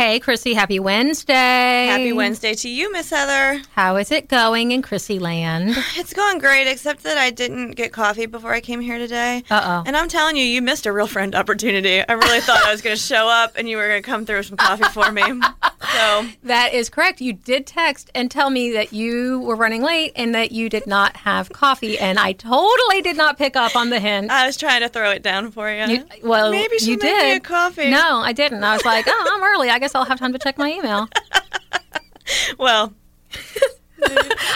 Hey, Chrissy, happy Wednesday. Happy Wednesday to you, Miss Heather. How is it going in Chrissy land? It's going great, except that I didn't get coffee before I came here today. Uh-oh. And I'm telling you, you missed a real friend opportunity. I really thought I was going to show up and you were going to come through with some coffee for me. So That is correct. You did text and tell me that you were running late and that you did not have coffee, and I totally did not pick up on the hint. I was trying to throw it down for you. You, well, Maybe she'll you did. me a coffee. No, I didn't. I was like, oh, I'm early. I guess I'll have time to check my email. Well,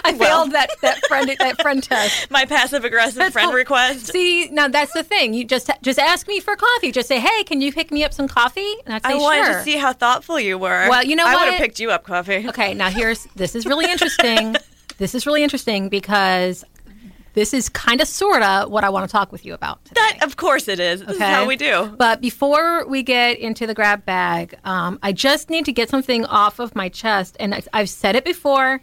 I Well. failed that that friend that friend test. my passive aggressive friend what- request. See, now that's the thing. You just just ask me for coffee. Just say, "Hey, can you pick me up some coffee?" And I'd say, I wanted "Sure." to see how thoughtful you were. Well, you know I would have picked you up coffee. Okay, now here's this is really interesting. this is really interesting because this is kind of sorta what I want to talk with you about today. That, of course, it is. This Okay. is how we do. But before we get into the grab bag, um, I just need to get something off of my chest. And I've said it before,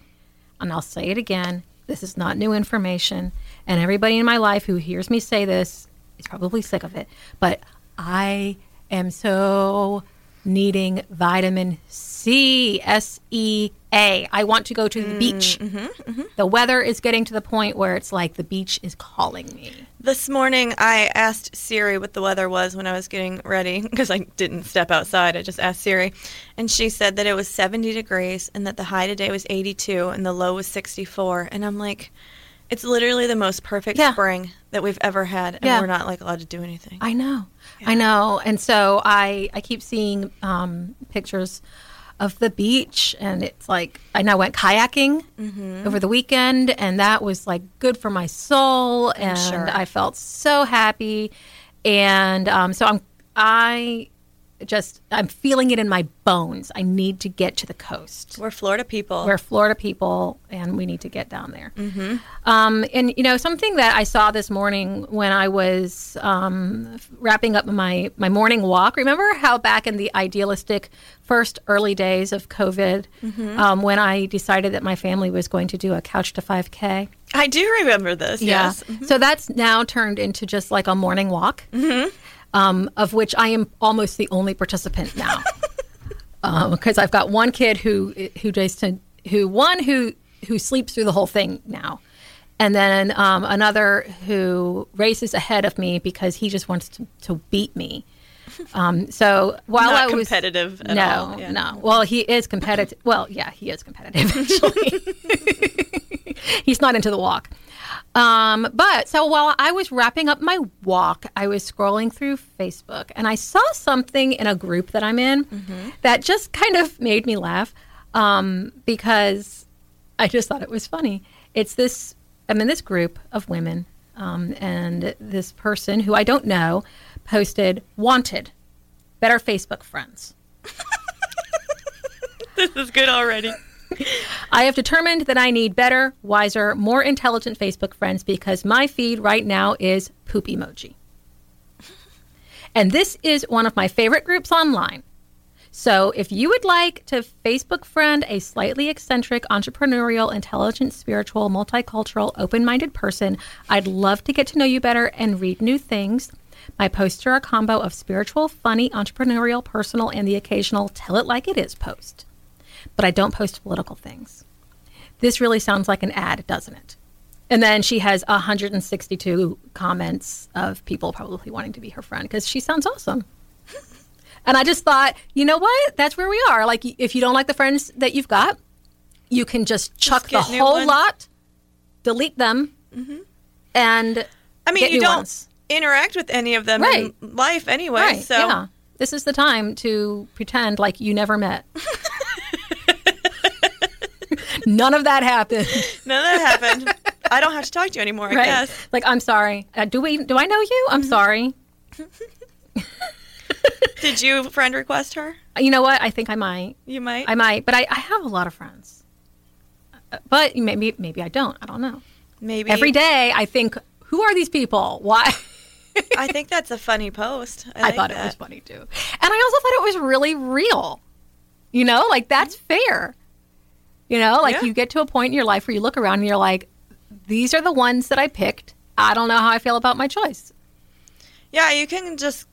and I'll say it again. This is not new information. And everybody in my life who hears me say this is probably sick of it. But I am so needing vitamin C, S E A. I want to go to the beach. Mm, mm-hmm, mm-hmm. The weather is getting to the point where it's like the beach is calling me. This morning, I asked Siri what the weather was when I was getting ready because I didn't step outside. I just asked Siri, and she said that it was 70 degrees and that the high today was 82 and the low was 64. And I'm like, it's literally the most perfect Yeah. spring that we've ever had, and Yeah. we're not like allowed to do anything. I know. I know. And so I I keep seeing um, pictures of the beach and it's like I know I went kayaking Mm-hmm. over the weekend and that was like good for my soul and sure. I felt so happy and um, so I'm I just I'm feeling it in my bones. I need to get to the coast. We're Florida people. We're Florida people, and we need to get down there. Mm-hmm. Um, and you know, something that I saw this morning when I was um, wrapping up my my morning walk. Remember how back in the idealistic first early days of COVID, um, when I decided that my family was going to do a couch to five k. I do remember this. Yes. Yeah. So that's now turned into just like a morning walk, um, of which I am almost the only participant now. Because I've got one kid who who just who one who who sleeps through the whole thing now, and then um, another who races ahead of me because he just wants to, to beat me. Um, so while Not I was competitive at no, all, yeah. no. Well, he is competitive. Well, yeah, he is competitive. Actually, he's not into the walk. Um, but so while I was wrapping up my walk, I was scrolling through Facebook and I saw something in a group that I'm in that just kind of made me laugh um, because I just thought it was funny. It's this, I'm in this group of women, um, and this person who I don't know posted, Wanted, better Facebook friends. This is good already. I have determined that I need better, wiser, more intelligent Facebook friends because my feed right now is poop emoji. And this is one of my favorite groups online. So if you would like to Facebook friend a slightly eccentric, entrepreneurial, intelligent, spiritual, multicultural, open minded person, I'd love to get to know you better and read new things. My posts are a combo of spiritual, funny, entrepreneurial, personal, and the occasional tell it like it is post but I don't post political things. This really sounds like an ad, doesn't it? And then she has 162 comments of people probably wanting to be her friend because she sounds awesome. And I just thought, you know what? That's where we are. Like, if you don't like the friends that you've got, you can just chuck the whole lot, delete them, mm-hmm. and I mean, you don't. ones. interact with any of them Right. in life anyway. Right. So yeah. This is the time to pretend like you never met. None of that happened. none of that happened. I don't have to talk to you anymore. I Right. guess. Like, I'm sorry. Uh, do we? Do I know you? I'm sorry. Did you friend request her? You know what? I think I might. You might. I might. But I, I have a lot of friends. Uh, But maybe maybe I don't. I don't know. Maybe Every day I think, who are these people? Why? I think that's a funny post. I, I like thought it was funny too. And I also thought it was really real. You know, like that's fair. You know, like Mm-hmm. Yeah. you get to a point in your life where you look around and you're like, these are the ones that I picked. I don't know how I feel about my choice. Yeah, you can just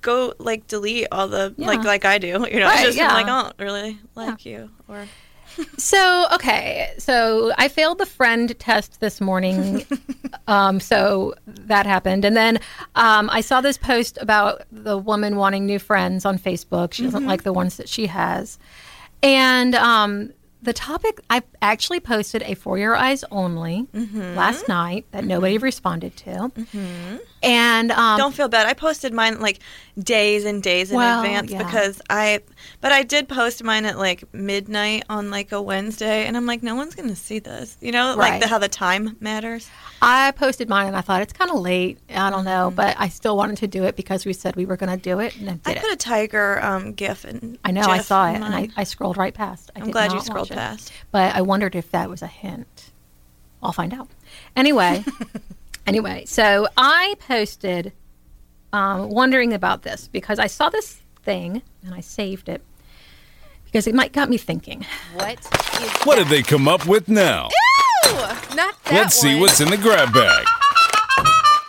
go like delete all the Yeah. like like I do. You know, Right, just yeah. like I don't really like you or So, okay. So I failed the friend test this morning. um, so that happened. And then um, I saw this post about the woman wanting new friends on Facebook. She doesn't like the ones that she has. And um, the topic, I actually posted a For Your Eyes Only last mm-hmm. night that nobody mm-hmm. responded to. Mm-hmm. And um, don't feel bad. I posted mine like days and days in Well, advance yeah. because I but I did post mine at like midnight on like a Wednesday and I'm like no one's going to see this. You know, like the, how the time matters. I posted mine and I thought it's kind of late. I don't know, Mm-hmm. but I still wanted to do it because we said we were going to do it and I did I it. put a tiger um gif and I know, I saw it, and I, I scrolled right past. I I'm glad you scrolled watch it. past. But I wondered if that was a hint. I'll find out. Anyway, anyway, so I posted um, wondering about this because I saw this thing and I saved it because it might got me thinking. What is What did they come up with now? Ooh, not that Let's see one. what's in the grab bag.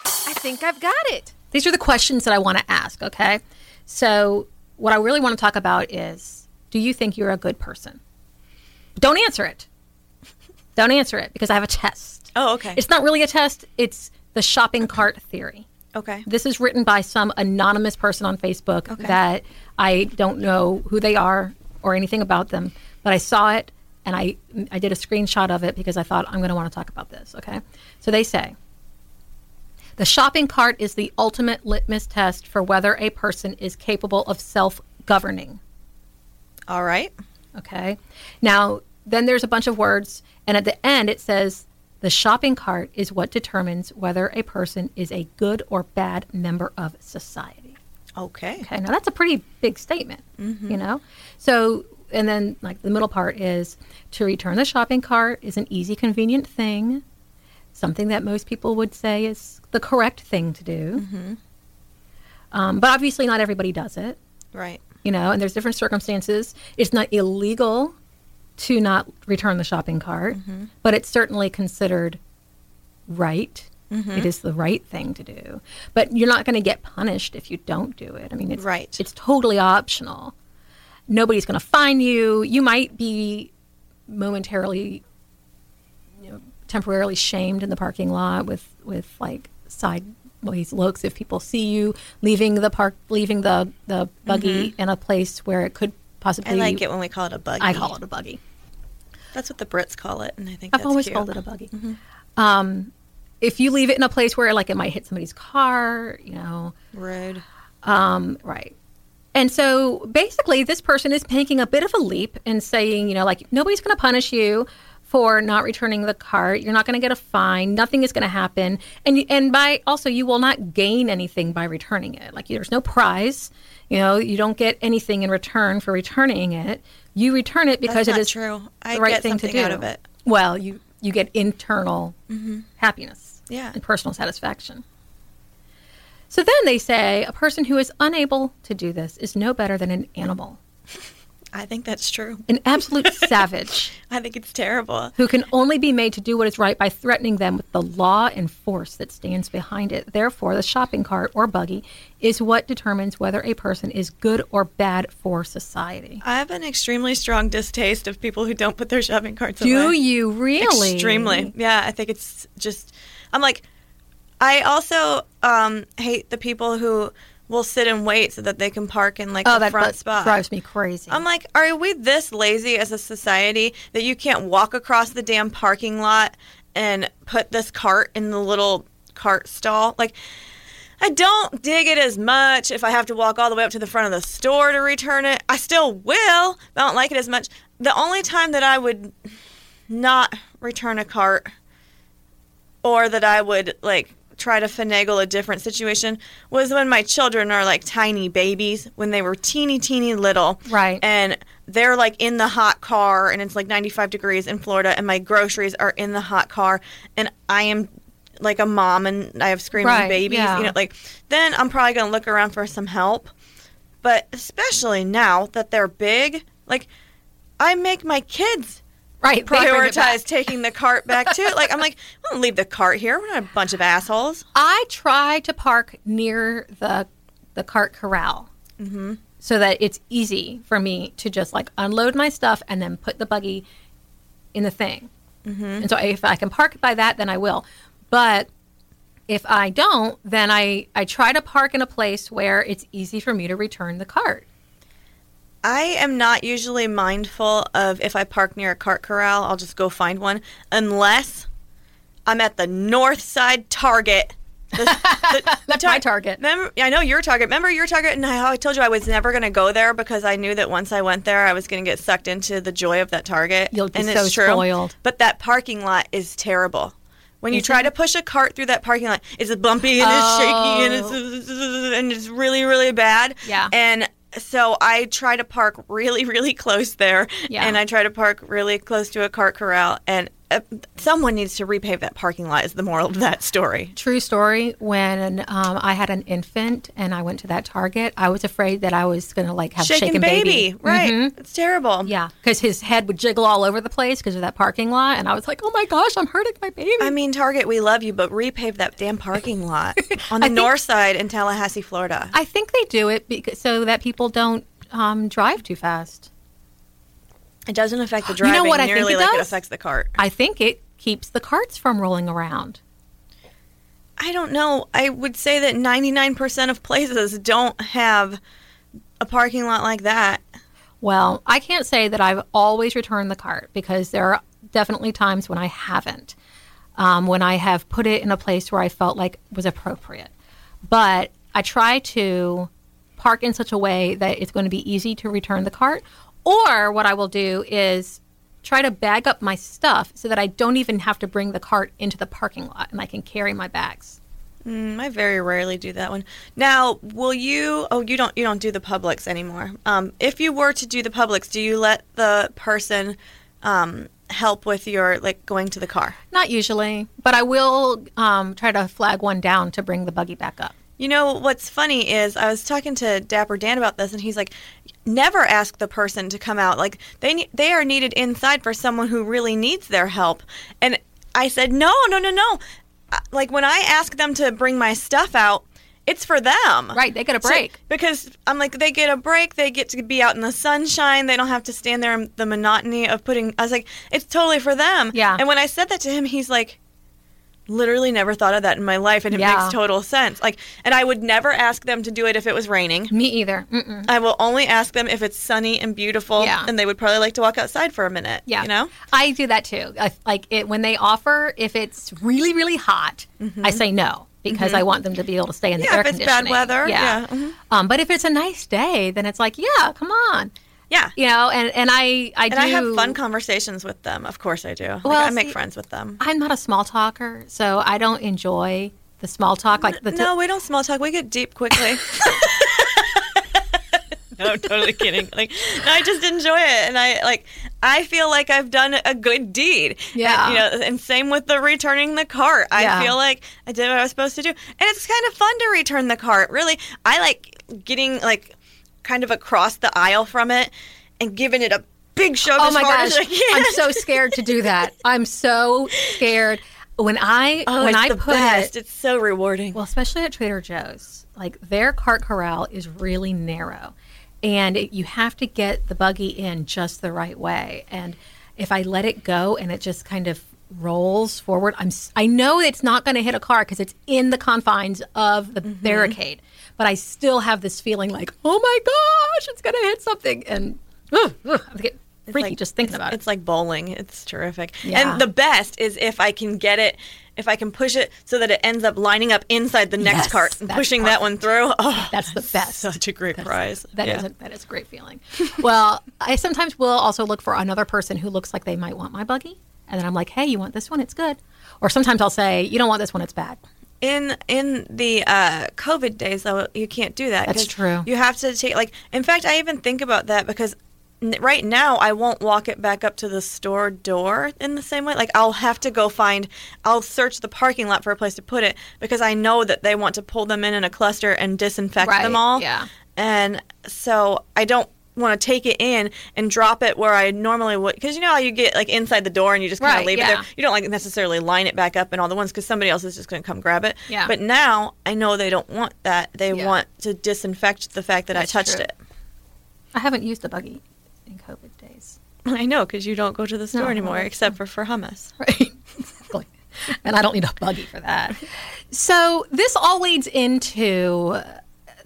I think I've got it. These are the questions that I want to ask, okay? So, what I really want to talk about is do you think you're a good person? Don't answer it. Don't answer it because I have a test. Oh, okay. It's not really a test, it's the shopping cart theory. okay. This is written by some anonymous person on Facebook Okay. that I don't know who they are or anything about them, but I saw it and I I did a screenshot of it because I thought I'm going to want to talk about this, okay? So they say the shopping cart is the ultimate litmus test for whether a person is capable of self-governing. All right. Okay. Now, then there's a bunch of words, and at the end it says the shopping cart is what determines whether a person is a good or bad member of society. Okay. Okay. Now, that's a pretty big statement, you know? So, and then like the middle part is to return the shopping cart is an easy, convenient thing, something that most people would say is the correct thing to do. Um, but obviously, not everybody does it Right. you know, and there's different circumstances. It's not illegal to not return the shopping cart, mm-hmm. but it's certainly considered right. Mm-hmm. It is the right thing to do. But you're not going to get punished if you don't do it. I mean, it's Right. it's totally optional. Nobody's going to fine you. You might be momentarily you know, temporarily shamed in the parking lot with with like sideways looks if people see you leaving the park leaving the the buggy mm-hmm. in a place where it could possibly I like it when we call it a buggy. I call it a buggy. That's what the Brits call it, and I think I've always cute. called it a buggy. Um, if you leave it in a place where like it might hit somebody's car, you know, rude. Um, right. And so basically, this person is making a bit of a leap and saying, you know, like, nobody's going to punish you for not returning the cart. You're not going to get a fine. Nothing is going to happen. And, and by also, you will not gain anything by returning it. Like, there's no prize. You know, you don't get anything in return for returning it. You return it because That's it is true. I the right get thing to something do. out of it. Well, you, you get internal mm-hmm. happiness Yeah. and personal satisfaction. So then they say a person who is unable to do this is no better than an animal, I think that's true. an absolute savage I think it's terrible. who can only be made to do what is right by threatening them with the law and force that stands behind it. Therefore, the shopping cart or buggy is what determines whether a person is good or bad for society. I have an extremely strong distaste of people who don't put their shopping carts Do away. Do you really? Extremely. Yeah, I think it's just. I'm like, I also um, hate the people who will sit and wait so that they can park in like Oh, the front spot. drives me crazy. I'm like, are we this lazy as a society that you can't walk across the damn parking lot and put this cart in the little cart stall? Like, I don't dig it as much if I have to walk all the way up to the front of the store to return it. I still will, but I don't like it as much. The only time that I would not return a cart or that I would like try to finagle a different situation was when my children are like tiny babies, when they were teeny, teeny little. Right. And they're like in the hot car and it's like 95 degrees in Florida and my groceries are in the hot car and I am like a mom and I have screaming Right, babies, yeah. you know, like then I'm probably going to look around for some help. But especially now that they're big, like I make my kids Right. they bring it back. prioritize taking the cart back too. Like I'm like, I don't leave the cart here. We're not a bunch of assholes. I try to park near the the cart corral Mm-hmm. so that it's easy for me to just like unload my stuff and then put the buggy in the thing. Mm-hmm. And so if I can park by that, then I will. But if I don't, then I I try to park in a place where it's easy for me to return the cart. I am not usually mindful of if I park near a cart corral, I'll just go find one, unless I'm at the north side Target. The, the, That's my Target. Remember, I know your Target. Remember your Target, and how I told you I was never going to go there because I knew that once I went there, I was going to get sucked into the joy of that Target. You'll be and so it's true. spoiled. But that parking lot is terrible. When you try it? to push a cart through that parking lot, it's bumpy and it's shaky and it's oh. and it's really really bad. Yeah. And so I try to park really really close there, Yeah. and I try to park really close to a cart corral. And uh, someone needs to repave that parking lot. Is the moral of that story? True story. When um, I had an infant and I went to that Target, I was afraid that I was going to like have Shaken, shaken, baby, right? Mhm. It's terrible. Yeah, because his head would jiggle all over the place because of that parking lot, and I was like, "Oh my gosh, I'm hurting my baby." I mean, Target, we love you, but repave that damn parking lot on the think- north side in Tallahassee, Florida. I think they do it because, so that people don't um, drive too fast. It doesn't affect the You driving know what I think nearly it like it affects the cart. I think it keeps the carts from rolling around. I don't know. I would say that 99% of places don't have a parking lot like that. Well, I can't say that I've always returned the cart because there are definitely times when I haven't. Um, when I have put it in a place where I felt like was appropriate. But I try to park in such a way that it's going to be easy to return the cart. Or what I will do is try to bag up my stuff so that I don't even have to bring the cart into the parking lot and I can carry my bags. Mm, I very rarely do that one. Now, will you? Oh, you don't. You don't do the Publix anymore. Um, if you were to do the Publix, do you let the person um, help with your like going to the car? Not usually, but I will um, try to flag one down to bring the buggy back up. You know what's funny is I was talking to Dapper Dan about this, and he's like, "Never ask the person to come out. Like they they are needed inside for someone who really needs their help." And I said, "No, no, no, no. Uh, Like when I ask them to bring my stuff out, it's for them. Right, they get a So- break. because I'm like they get a break. They get to be out in the sunshine. They don't have to stand there in the monotony of putting. I was like, it's totally for them. Yeah. And when I said that to him, he's like, literally never thought of that in my life, and it Yeah. makes total sense. Like, and I would never ask them to do it if it was raining. Me either. Mm-mm. I will only ask them if it's sunny and beautiful, Yeah. and they would probably like to walk outside for a minute. Yeah, you know. I do that too. I, like it when they offer, if it's really really hot, I say no because I want them to be able to stay in the Mm-hmm. Yeah, air if it's bad weather, yeah. yeah, mhm. Um, but if it's a nice day, then it's like, yeah, come on, Yeah. you know. And and I I And do. I have fun conversations with them. Of course, I do. Like, Well, I make see- friends with them. I'm not a small talker, so I don't enjoy the small talk. Like the no, we don't small talk. We get deep quickly. no, I'm totally kidding. Like, no, I just enjoy it, and I like. I feel like I've done a good deed. Yeah. And, you know, and same with the returning the cart. Yeah. I feel like I did what I was supposed to do, and it's kind of fun to return the cart. Really, I like getting like kind of across the aisle from it and giving it a big shove Oh as my hard gosh, as I can. I'm so scared to do that. I'm so scared when I Oh, when it's I put best. it. It's so rewarding. Well, especially at Trader Joe's, like their cart corral is really narrow, and it, you have to get the buggy in just the right way. And if I let it go and it just kind of rolls forward, I'm I know it's not going to hit a car because it's in the confines of the Mm-hmm. barricade, but I still have this feeling like, oh my gosh, it's going to hit something, and ugh, I get freaky like- just thinking about it. It's like bowling. It's terrific. Yeah. And the best is if I can get it if I can push it so that it ends up lining up inside the next Yes, cart and that's pushing that one through. Oh, That's the best. such a great prize. That is Yeah. a, that is a great feeling. well, I sometimes will also look for another person who looks like they might want my buggy, and then I'm like, "Hey, you want this one? It's good." Or sometimes I'll say, "You don't want this one? It's bad." In in the uh, COVID days, though, you can't do that. That's true. You have to take like. In fact, I even think about that because n- right now I won't walk it back up to the store door in the same way. Like I'll have to go find. I'll search the parking lot for a place to put it because I know that they want to pull them in in a cluster and disinfect Right, them all. yeah. And so I don't want to take it in and drop it where I normally would because you know how you get like inside the door and you just kind of Right, leave it there. You don't like necessarily line it back up and all the ones because somebody else is just going to come grab it. Yeah. But now I know they don't want that. They Yeah. want to disinfect the fact that That's I touched true. it. I haven't used a buggy in COVID days. I know because you don't go to the store No, anymore except for for hummus. Right. exactly. And I don't need a buggy for that. So this all leads into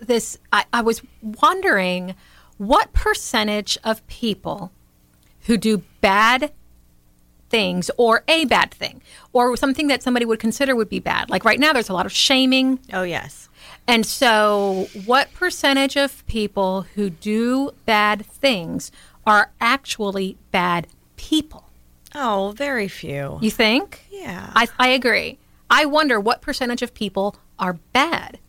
this. I, I was wondering what percentage of people who do bad things or a bad thing or something that somebody would consider would be bad. Like right now, there's a lot of shaming. Oh yes. And so, what percentage of people who do bad things are actually bad people? Oh, very few. You think? Yeah. I, I agree. I wonder what percentage of people are bad.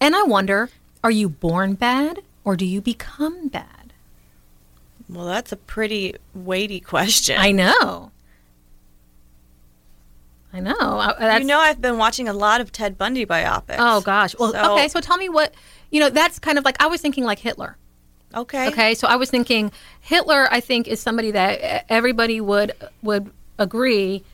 And I wonder, are you born bad or do you become bad? well, that's a pretty weighty question. I know. I know. Uh, uh, I- That's, you know, I've been watching a lot of Ted Bundy biopics. oh gosh. Well, So- okay. So tell me what you know. That's kind of like I was thinking like Hitler. Okay. Okay, so I was thinking Hitler. I think is somebody that everybody would would agree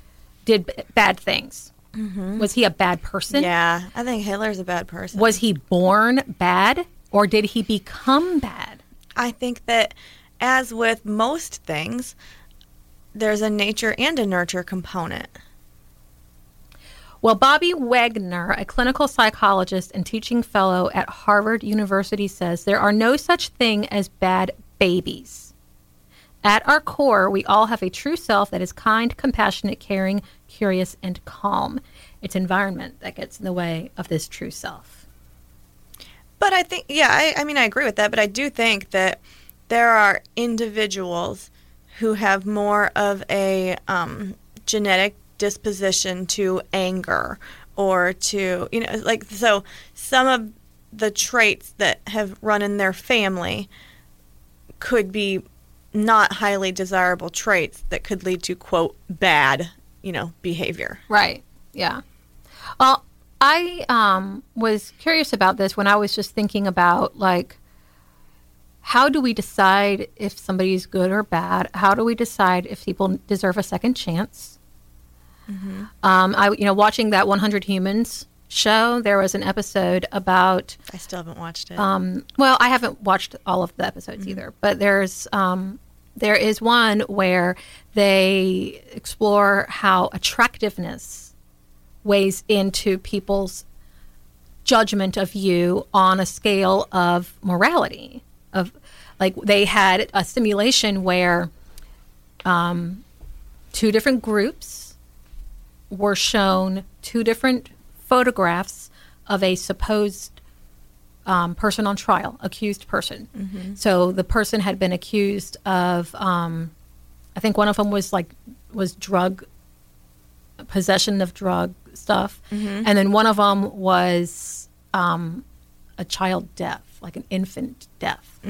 did b- bad things. Mm-hmm. Was he a bad person? Yeah, I think Hitler's a bad person. Was he born bad or did he become bad? I think that, as with most things, there's a nature and a nurture component. Well, Bobbi Wegner, a clinical psychologist and teaching fellow at Harvard University, says there are no such thing as bad babies. At our core, we all have a true self that is kind, compassionate, caring, curious, and calm. It's environment that gets in the way of this true self. But I think, yeah, I, I mean, I agree with that, but I do think that there are individuals who have more of a um, genetic disposition to anger or to, you know, like, so some of the traits that have run in their family could be not highly desirable traits that could lead to, quote, bad, you know, behavior. Right. Yeah. Well, I um, was curious about this when I was just thinking about like, how do we decide if somebody's good or bad? How do we decide if people deserve a second chance? Um, I, you know, watching that 100 Humans show, there was an episode about I still haven't watched it. um, well, I haven't watched all of the episodes either, but there's um, there is one where they explore how attractiveness weighs into people's judgment of you on a scale of morality. Of like they had a simulation where um, two different groups were shown two different photographs of a supposed um, person on trial, accused person. So the person had been accused of, um, I think one of them was like was drug possession of drug stuff, and then one of them was um, a child death, like an infant death,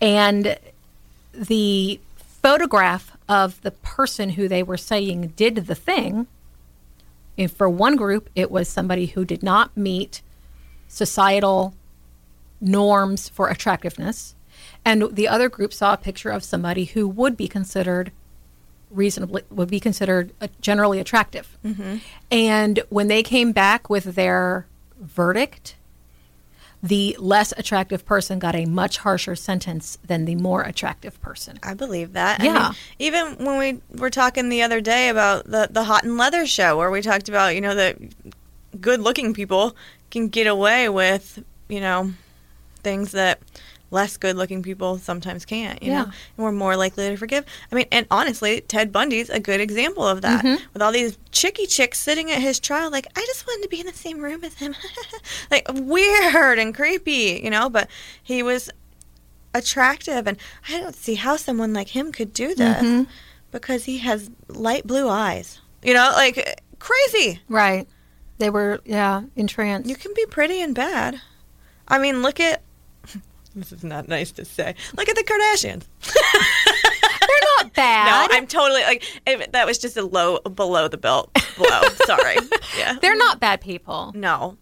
and the photograph of the person who they were saying did the thing. And for one group, it was somebody who did not meet societal norms for attractiveness. And the other group saw a picture of somebody who would be considered reasonably, would be considered uh, generally attractive. And when they came back with their verdict, the less attractive person got a much harsher sentence than the more attractive person. I believe that. I Yeah. mean, even when we were talking the other day about the the Hot and Leather show, where we talked about you know that good looking people can get away with you know things that less good looking people sometimes can't. You Yeah. know, and we're more likely to forgive. I mean, and honestly, Ted Bundy's a good example of that. Mm-hmm. With all these chicky chicks sitting at his trial, like, I just wanted to be in the same room as him. like, weird and creepy, you know? But he was attractive, and I don't see how someone like him could do this because he has light blue eyes. You know, like, crazy. Right. They were, yeah, entranced. You can be pretty and bad. I mean, look at. This is not nice to say. Look at the Kardashians. They're not bad. No. I'm totally like if that was just a low below the belt blow. Sorry. Yeah. They're not bad people. No.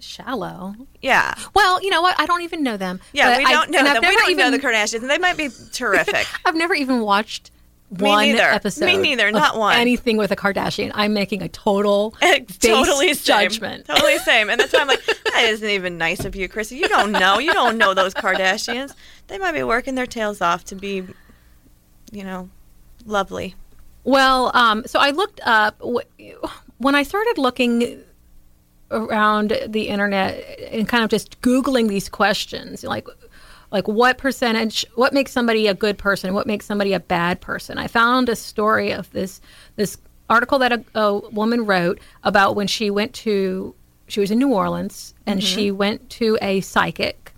Shallow. Yeah. Well, you know what? I don't even know them. Yeah, we don't know I've them. We don't know the Kardashians. They might be terrific. I've never even watched one neither. Me episode. neither, of not one. Anything with a Kardashian. I'm making a total totally same. judgment. Totally same. And that's why I'm like, that isn't even nice of you, Chrissy. You don't know. You don't know those Kardashians. They might be working their tails off to be, you know, lovely. Well, um, so I looked up when I started looking around the internet and kind of just googling these questions, like like what percentage, what makes somebody a good person, what makes somebody a bad person. I found a story of this this article that a, a woman wrote about when she went to she was in New Orleans and she went to a psychic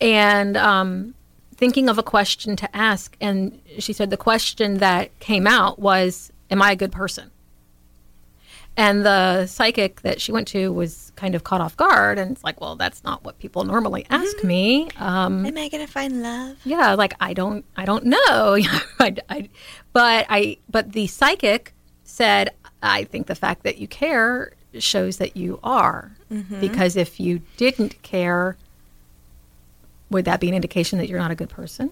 and um, thinking of a question to ask. And she said the question that came out was, Am I a good person? And the psychic that she went to was kind of caught off guard. And it's like, Well, that's not what people normally ask me. Um, Am I gonna find love? yeah, like I don't, I don't know. I, I, but I, but the psychic said, I think the fact that you care shows that you are, because if you didn't care, would that be an indication that you're not a good person?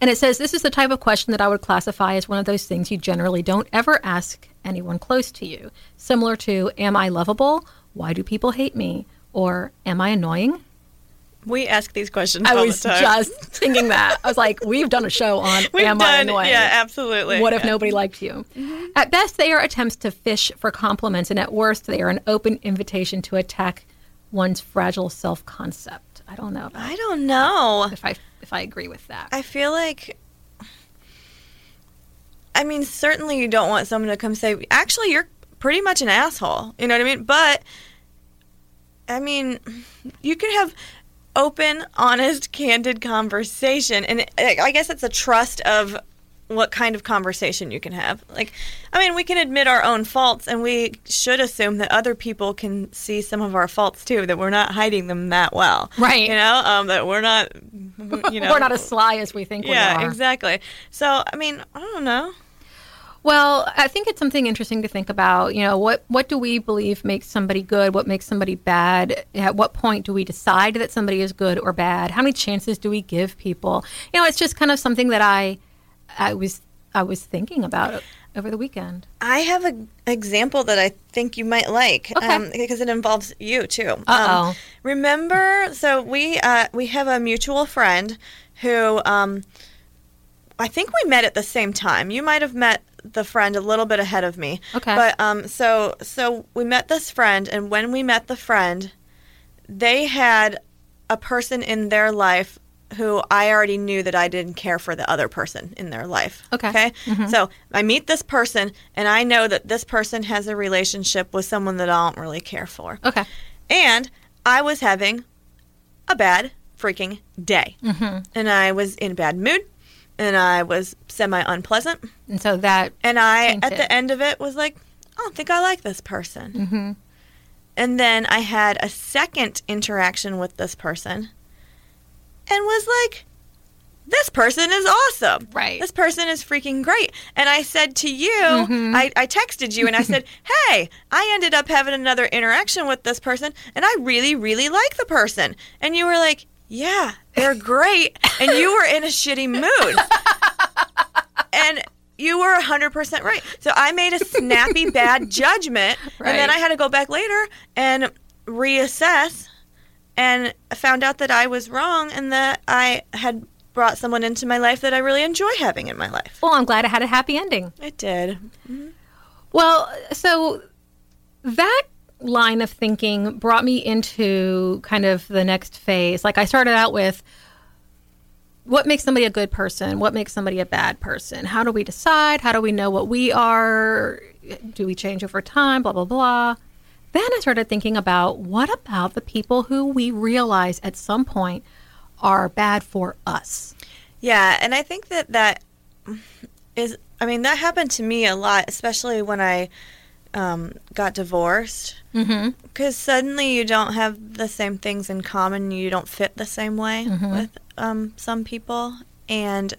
And it says this is the type of question that I would classify as one of those things you generally don't ever ask anyone close to you. Similar to, Am I lovable? Why do people hate me? Or Am I annoying? We ask these questions I all was the time. just thinking that. I was like, we've done a show on We've Am I Annoying? yeah, absolutely. What if Yeah. nobody liked you? Mm-hmm. At best, they are attempts to fish for compliments, and at worst, they are an open invitation to attack one's fragile self concept. I don't know about I don't know. if I if I agree with that. I feel like. I mean, certainly you don't want someone to come say, actually, you're pretty much an asshole. You know what I mean? But, I mean, you can have open, honest, candid conversation. And I guess it's a trust of what kind of conversation you can have. Like, I mean, we can admit our own faults, and we should assume that other people can see some of our faults too, that we're not hiding them that well. Right. You know, um, that we're not, you know, We're not as sly as we think yeah, we are. exactly. So, I mean, I don't know. Well, I think it's something interesting to think about. You know, what what do we believe makes somebody good? What makes somebody bad? At what point do we decide that somebody is good or bad? How many chances do we give people? You know, it's just kind of something that I I was I was thinking about it over the weekend. I have an example that I think you might like Okay. because it involves you too. Um, Uh-oh. remember, so we uh, we have a mutual friend who um, I think we met at the same time. You might have met the friend a little bit ahead of me. Okay. But um, so so we met this friend, and when we met the friend, they had a person in their life who I already knew that I didn't care for the other person in their life. Okay. Okay. So I meet this person, and I know that this person has a relationship with someone that I don't really care for. Okay. And I was having a bad freaking day. Mm-hmm. And I was in a bad mood, and I was semi unpleasant. And so that And I, at the end of it, was like, I don't think I like this person. Mm-hmm. And then I had a second interaction with this person and was like, this person is awesome. Right. This person is freaking great. And I said to you, mm-hmm. I, I texted you and I said, hey, I ended up having another interaction with this person and I really, really like the person. And you were like, yeah, they're great. and you were in a shitty mood. and you were 100% right. So I made a snappy bad judgment. And then I had to go back later and reassess and found out that I was wrong and that I had brought someone into my life that I really enjoy having in my life. well, I'm glad it had a happy ending. It did. Mm-hmm. Well, so that line of thinking brought me into kind of the next phase. Like I started out with what makes somebody a good person? What makes somebody a bad person? How do we decide? How do we know what we are? Do we change over time? Blah, blah, blah. Then I started thinking about what about the people who we realize at some point are bad for us? Yeah, and I think that that is. I mean, that happened to me a lot, especially when I um, got divorced. Mm-hmm. Because suddenly you don't have the same things in common. You don't fit the same way with um, some people, and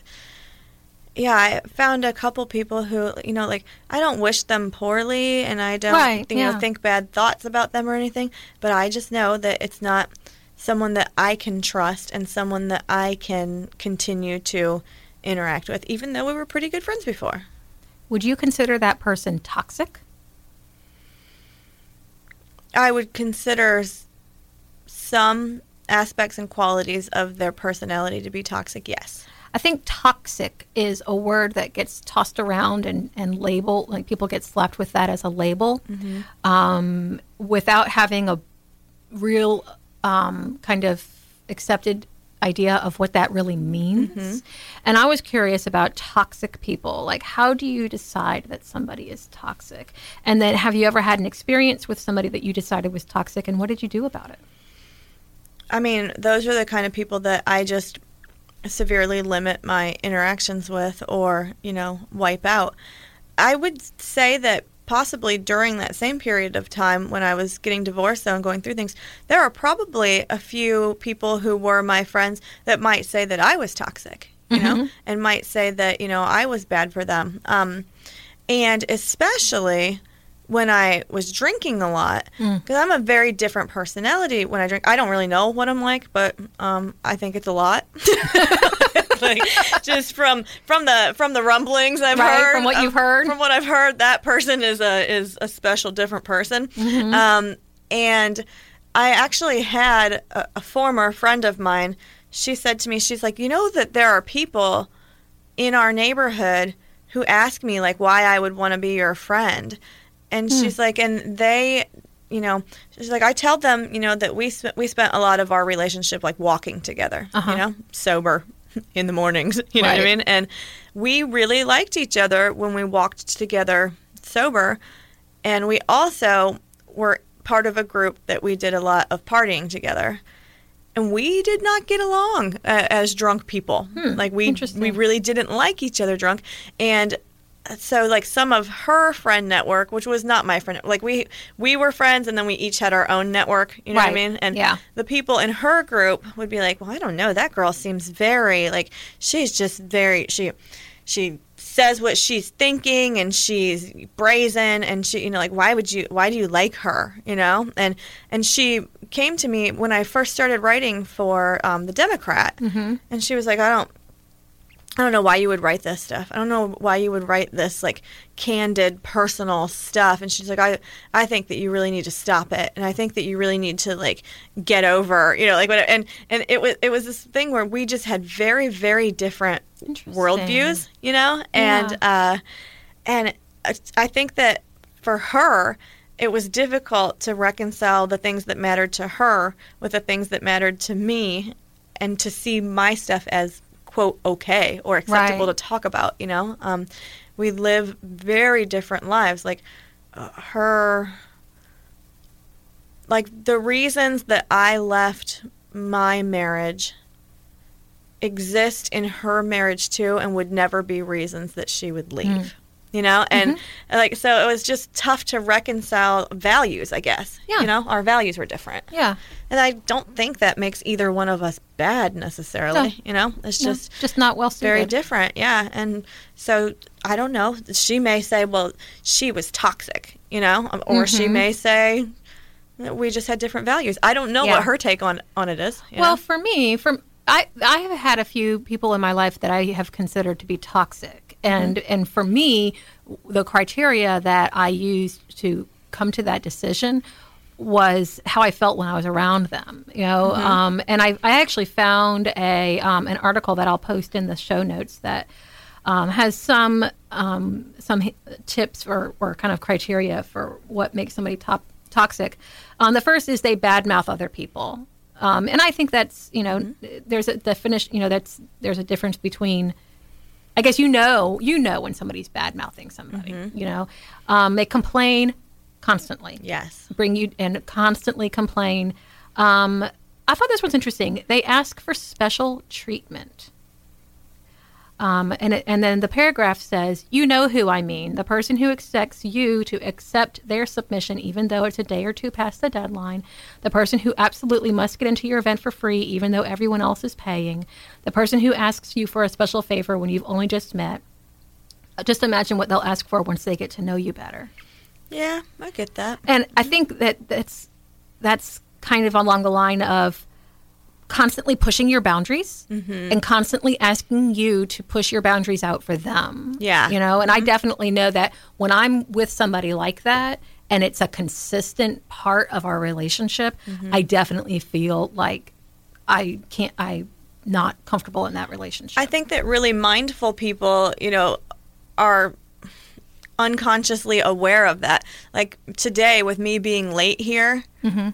yeah, I found a couple people who, you know, like I don't wish them poorly, and I don't, Right, you yeah. know, think bad thoughts about them or anything. But I just know that it's not someone that I can trust and someone that I can continue to interact with, even though we were pretty good friends before. Would you consider that person toxic? I would consider some aspects and qualities of their personality to be toxic. Yes. I think toxic is a word that gets tossed around and, and labeled, like people get slapped with that as a label um, without having a real um, kind of accepted idea of what that really means. And I was curious about toxic people. Like, how do you decide that somebody is toxic? And then, have you ever had an experience with somebody that you decided was toxic, and what did you do about it? I mean, those are the kind of people that I just severely limit my interactions with or, you know, wipe out. I would say that possibly during that same period of time when I was getting divorced though and going through things, there are probably a few people who were my friends that might say that I was toxic, you know, and might say that, you know, I was bad for them. Um, and especially when I was drinking a lot, because I'm a very different personality when I drink. I don't really know what I'm like, but um, I think it's a lot. like, just from from the from the rumblings I've Right, heard, from what you've heard. from what I've heard, that person is a is a special, different person. Um, and I actually had a, a former friend of mine. She said to me, she's like, you know that there are people in our neighborhood who ask me like why I would want to be your friend. And she's like and they you know, she's like I tell them, you know, that we sp- we spent a lot of our relationship like walking together, Uh-huh. you know, sober in the mornings, you know what I mean? And we really liked each other when we walked together sober. And we also were part of a group that we did a lot of partying together and we did not get along uh, as drunk people. like we we really didn't like each other drunk, and so like some of her friend network, which was not my friend, like we we were friends, and then we each had our own network. You know what I mean? And Yeah. the people in her group would be like, "Well, I don't know. That girl seems very like she's just very she she." says what she's thinking and she's brazen and she you know like why would you why do you like her you know and and she came to me when i first started writing for um, the democrat and she was like i don't I don't know why you would write this stuff. I don't know why you would write this like candid personal stuff. And she's like, I, I think that you really need to stop it. And I think that you really need to like get over, you know, like what, and, and it was, it was this thing where we just had very, very different worldviews, you know? And, uh, and I think that for her, it was difficult to reconcile the things that mattered to her with the things that mattered to me and to see my stuff as quote okay or acceptable Right. to talk about you know um, we live very different lives like uh, her like the reasons that i left my marriage exist in her marriage too and would never be reasons that she would leave Mm. You know and Mm-hmm. like so it was just tough to reconcile values i guess Yeah. you know our values were different Yeah. and i don't think that makes either one of us bad necessarily No. you know it's No, just just not well suited. very different yeah and so i don't know she may say well she was toxic you know um, or she Mhm. may say we just had different values i don't know Yeah. what her take on on it is Well, know? for me, from I I have had a few people in my life that I have considered to be toxic, and and for me, the criteria that I used to come to that decision was how I felt when I was around them. You know, um, and I I actually found a um, an article that I'll post in the show notes that. Um, has some um, some h- tips or, or kind of criteria for what makes somebody top, toxic. Um, the first is they badmouth other people. Um, and I think that's you know there's a definition you know that's there's a difference between I guess you know you know when somebody's bad mouthing somebody you know um, they complain constantly Yes. bring you and constantly complain. Um, I thought this was interesting. They ask for special treatment. Um, and, it, and then the paragraph says, You know who I mean, the person who expects you to accept their submission even though it's a day or two past the deadline, the person who absolutely must get into your event for free even though everyone else is paying, the person who asks you for a special favor when you've only just met. Just imagine what they'll ask for once they get to know you better. Yeah, I get that. And I think that that's that's kind of along the line of constantly pushing your boundaries Mm-hmm. and constantly asking you to push your boundaries out for them. Yeah. Mm-hmm. You know, and I definitely know that when I'm with somebody like that and it's a consistent part of our relationship, Mm-hmm. I definitely feel like I can't I not comfortable in that relationship. I think that really mindful people, you know, are unconsciously aware of that. Like today, with me being late here,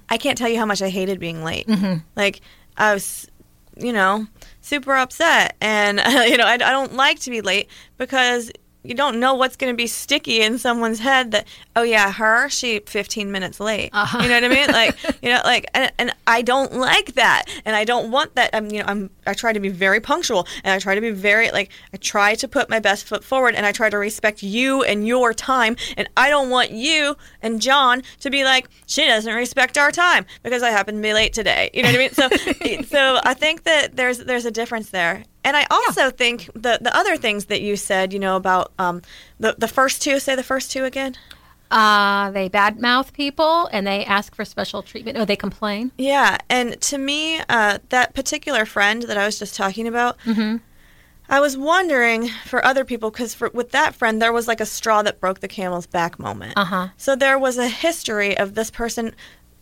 I can't tell you how much I hated being late. Like I was, you know, super upset, and you know, I, I don't like to be late because you don't know what's going to be sticky in someone's head that oh yeah her she 15 minutes late. Uh-huh. you know what i mean? Like you know like and, and i don't like that. And i don't want that. I'm you know i'm i try to be very punctual and i try to be very like i try to put my best foot forward and i try to respect you and your time. And i don't want you and john to be like she doesn't respect our time because i happen to be late today. You know what i mean? So so i think that there's there's a difference there and I also think the the other things that you said, you know, about um, the the first two. Say the first two again. uh, they badmouth people and they ask for special treatment or they complain. Yeah, and to me, uh, that particular friend that I was just talking about, I was wondering for other people because with that friend there was like a straw that broke the camel's back moment. Uh-huh. So there was a history of this person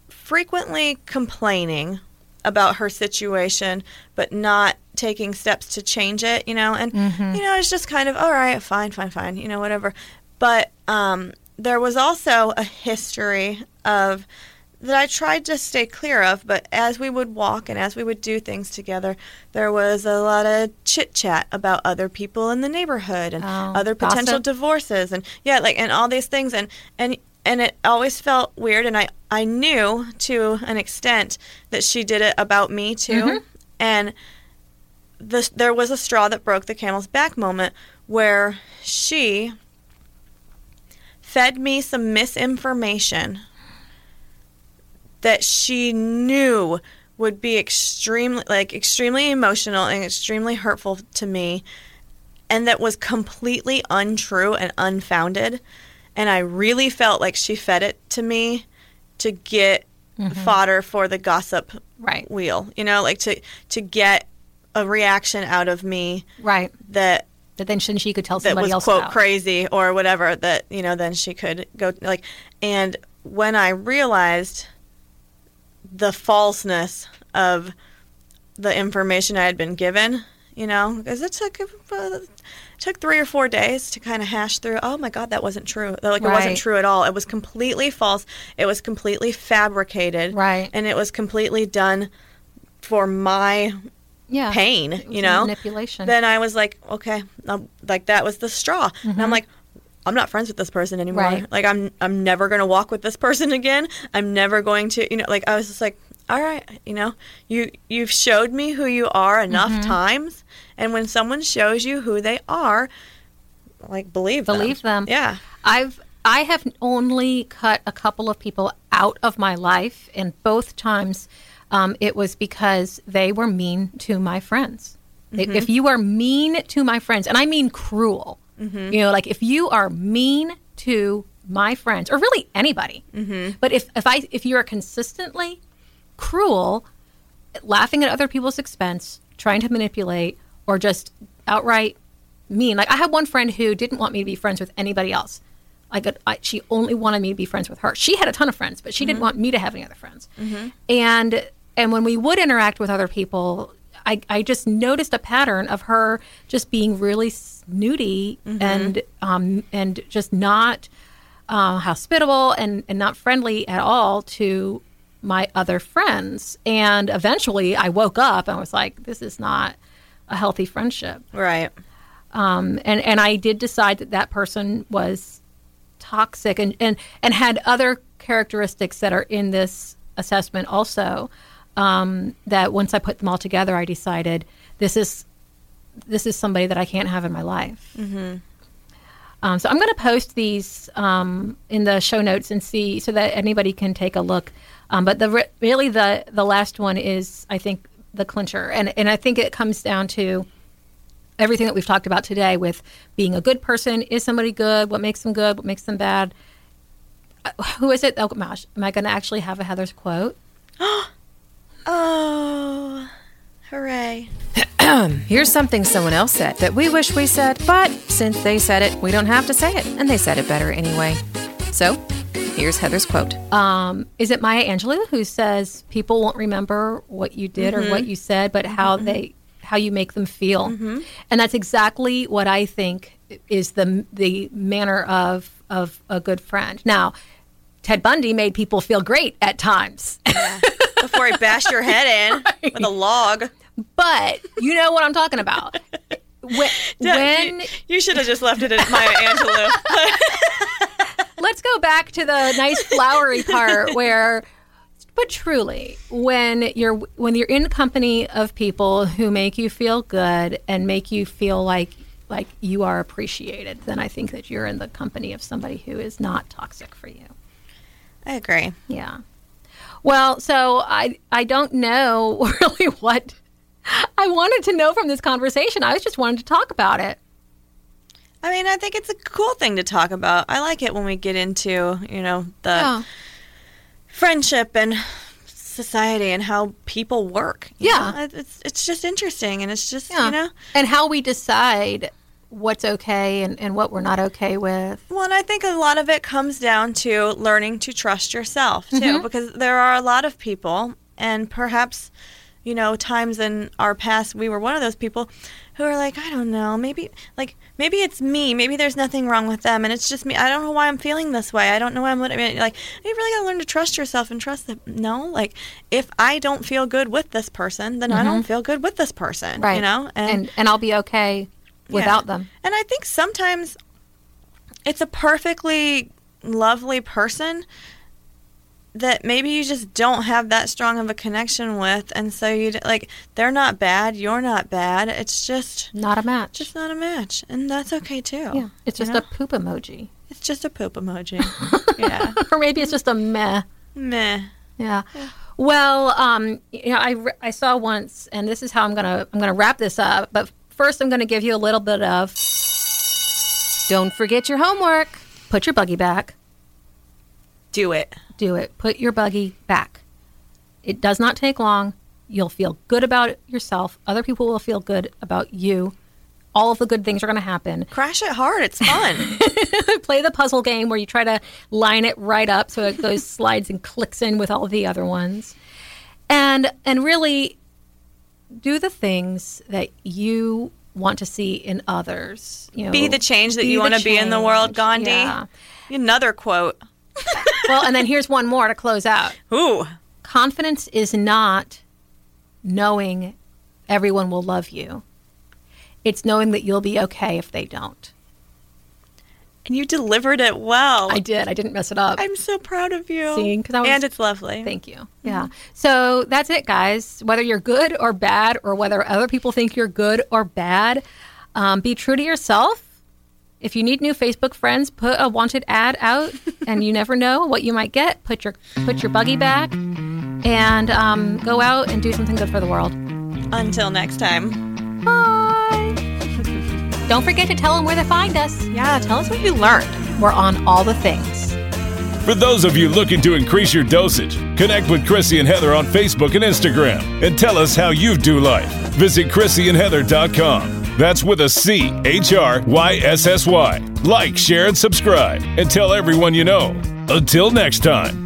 frequently complaining about her situation, but not taking steps to change it. You know, and you know it's just kind of all right, fine, fine, fine. You know, whatever. But um, there was also a history of that I tried to stay clear of, but as we would walk and as we would do things together, there was a lot of chit chat about other people in the neighborhood and Oh, other potential gossip? divorces and yeah, like and all these things and and and it always felt weird and I I knew to an extent that she did it about me too. And this there was a straw that broke the camel's back moment where she fed me some misinformation that she knew would be extremely like extremely emotional and extremely hurtful to me and that was completely untrue and unfounded and I really felt like she fed it to me to get mm-hmm. fodder for the gossip Right. wheel you know like to to get a reaction out of me Right. that That then she she could tell that somebody was else quote about. crazy or whatever that you know then she could go like and when i realized the falseness of the information i had been given you know because it took uh, took three or four days to kind of hash through oh my god that wasn't true like it wasn't true at all it was completely false it was completely fabricated Right. and it was completely done for my Yeah. pain, you know, manipulation. Then I was like, okay, um, like that was the straw, and Mm-hmm. I'm like, I'm not friends with this person anymore. Right. Like I'm, I'm never gonna walk with this person again. I'm never going to, you know, like I was just like, all right, you know, you you've showed me who you are enough Mm-hmm. times, and when someone shows you who they are, like believe them. Believe them. Yeah. I've I have only cut a couple of people out of my life, and both times um, it was because they were mean to my friends. If- If mm-hmm. you are mean to my friends, and I mean cruel, mm-hmm. you know, like if you are mean to my friends or really anybody, mm-hmm. but if if I if you are consistently cruel, laughing at other people's expense, trying to manipulate, or just outright mean. Like I had one friend who didn't want me to be friends with anybody else. Like I, she only wanted me to be friends with her. She had a ton of friends, but she didn't want me to have any other friends. And and when we would interact with other people, I, I just noticed a pattern of her just being really snooty and um, and just not uh, hospitable and, and not friendly at all to my other friends. And eventually I woke up and was like, this is not a healthy friendship. Right. Um, and, and I did decide that that person was toxic and, and, and had other characteristics that are in this assessment also. Um, that once I put them all together, I decided this is this is somebody that I can't have in my life. Um, so I'm going to post these um, in the show notes and see so that anybody can take a look. Um, but the really the the last one is I think the clincher, and and I think it comes down to everything that we've talked about today with being a good person. Is somebody good? What makes them good? What makes them bad? Uh, Who is it? Oh gosh, am I going to actually have a Heather's quote? Oh, hooray. Here's something someone else said that we wish we said, but since they said it, we don't have to say it, and they said it better anyway. So, here's Heather's quote. um, is it Maya Angelou who says people won't remember what you did or what mm-hmm. you said, but how mm-hmm. they how you make them feel, mm-hmm. and that's exactly what I think is the the manner of of a good friend. Now, Ted Bundy made people feel great at times, Before he bashed your head in with a log. but you know what I'm talking about. When, when you, you should have just left it at Maya Angelou. let's go back to the nice flowery part where but truly when you're when you're in the company of people who make you feel good and make you feel like like you are appreciated then i think that you're in the company of somebody who is not toxic for you I agree. yeah well so i i don't know really what i wanted to know from this conversation i was just wanted to talk about it I mean, I think it's a cool thing to talk about. I like it when we get into, you know, the yeah friendship and society and how people work. Yeah. know? It's it's just interesting, and it's just yeah you know. and how we decide what's okay and, and what we're not okay with Well, and I think a lot of it comes down to learning to trust yourself too, Mm-hmm. because there are a lot of people, and perhaps, you know, times in our past we were one of those people who are like, I don't know, maybe like maybe it's me, maybe there's nothing wrong with them, and it's just me. I don't know why I'm feeling this way. I don't know why I'm. what- I mean, like you really gotta learn to trust yourself and trust that no, like if I don't feel good with this person, then I don't feel good with this person, Mm-hmm. right You know, and and, i'll be okay without yeah. them And I think sometimes it's a perfectly lovely person that maybe you just don't have that strong of a connection with and so you like they're not bad, you're not bad. It's just not a match just not a match and that's okay too. yeah it's just know? a poop emoji it's just a poop emoji. yeah. or maybe it's just a meh Meh. yeah well um you know i i saw once and this is how i'm gonna i'm gonna wrap this up but first i'm gonna give you a little bit of Don't forget your homework. put your buggy back Do it. do it. Put your buggy back. It does not take long. You'll feel good about yourself. Other people will feel good about you. All of the good things are going to happen. Crash it hard. It's fun. Play the puzzle game where you try to line it right up so it goes slides and clicks in with all the other ones. And and really do the things that you want to see in others. You know, be the change that you want to be in the world. Gandhi. Yeah. Another quote. Well, and then here's one more to close out. Ooh. confidence is not knowing everyone will love you. It's knowing that you'll be okay if they don't. And you delivered it well. I did. I didn't mess it up. I'm so proud of you. See, 'cause I was- and it's lovely. Thank you. Yeah. So that's it, guys. Whether you're good or bad, or whether other people think you're good or bad, um, be true to yourself. If you need new Facebook friends, put a wanted ad out, and you never know what you might get. Put your put your buggy back, and um, go out and do something good for the world. Until next time. Bye. Don't forget to tell them where to find us. Yeah, tell us what you learned. We're on all the things. For those of you looking to increase your dosage, connect with Chryssy and Heather on Facebook and Instagram and tell us how you do life. Visit ChryssyandHeather.com. That's with a C H R Y S S Y. Like, share, and subscribe, and tell everyone you know. Until next time.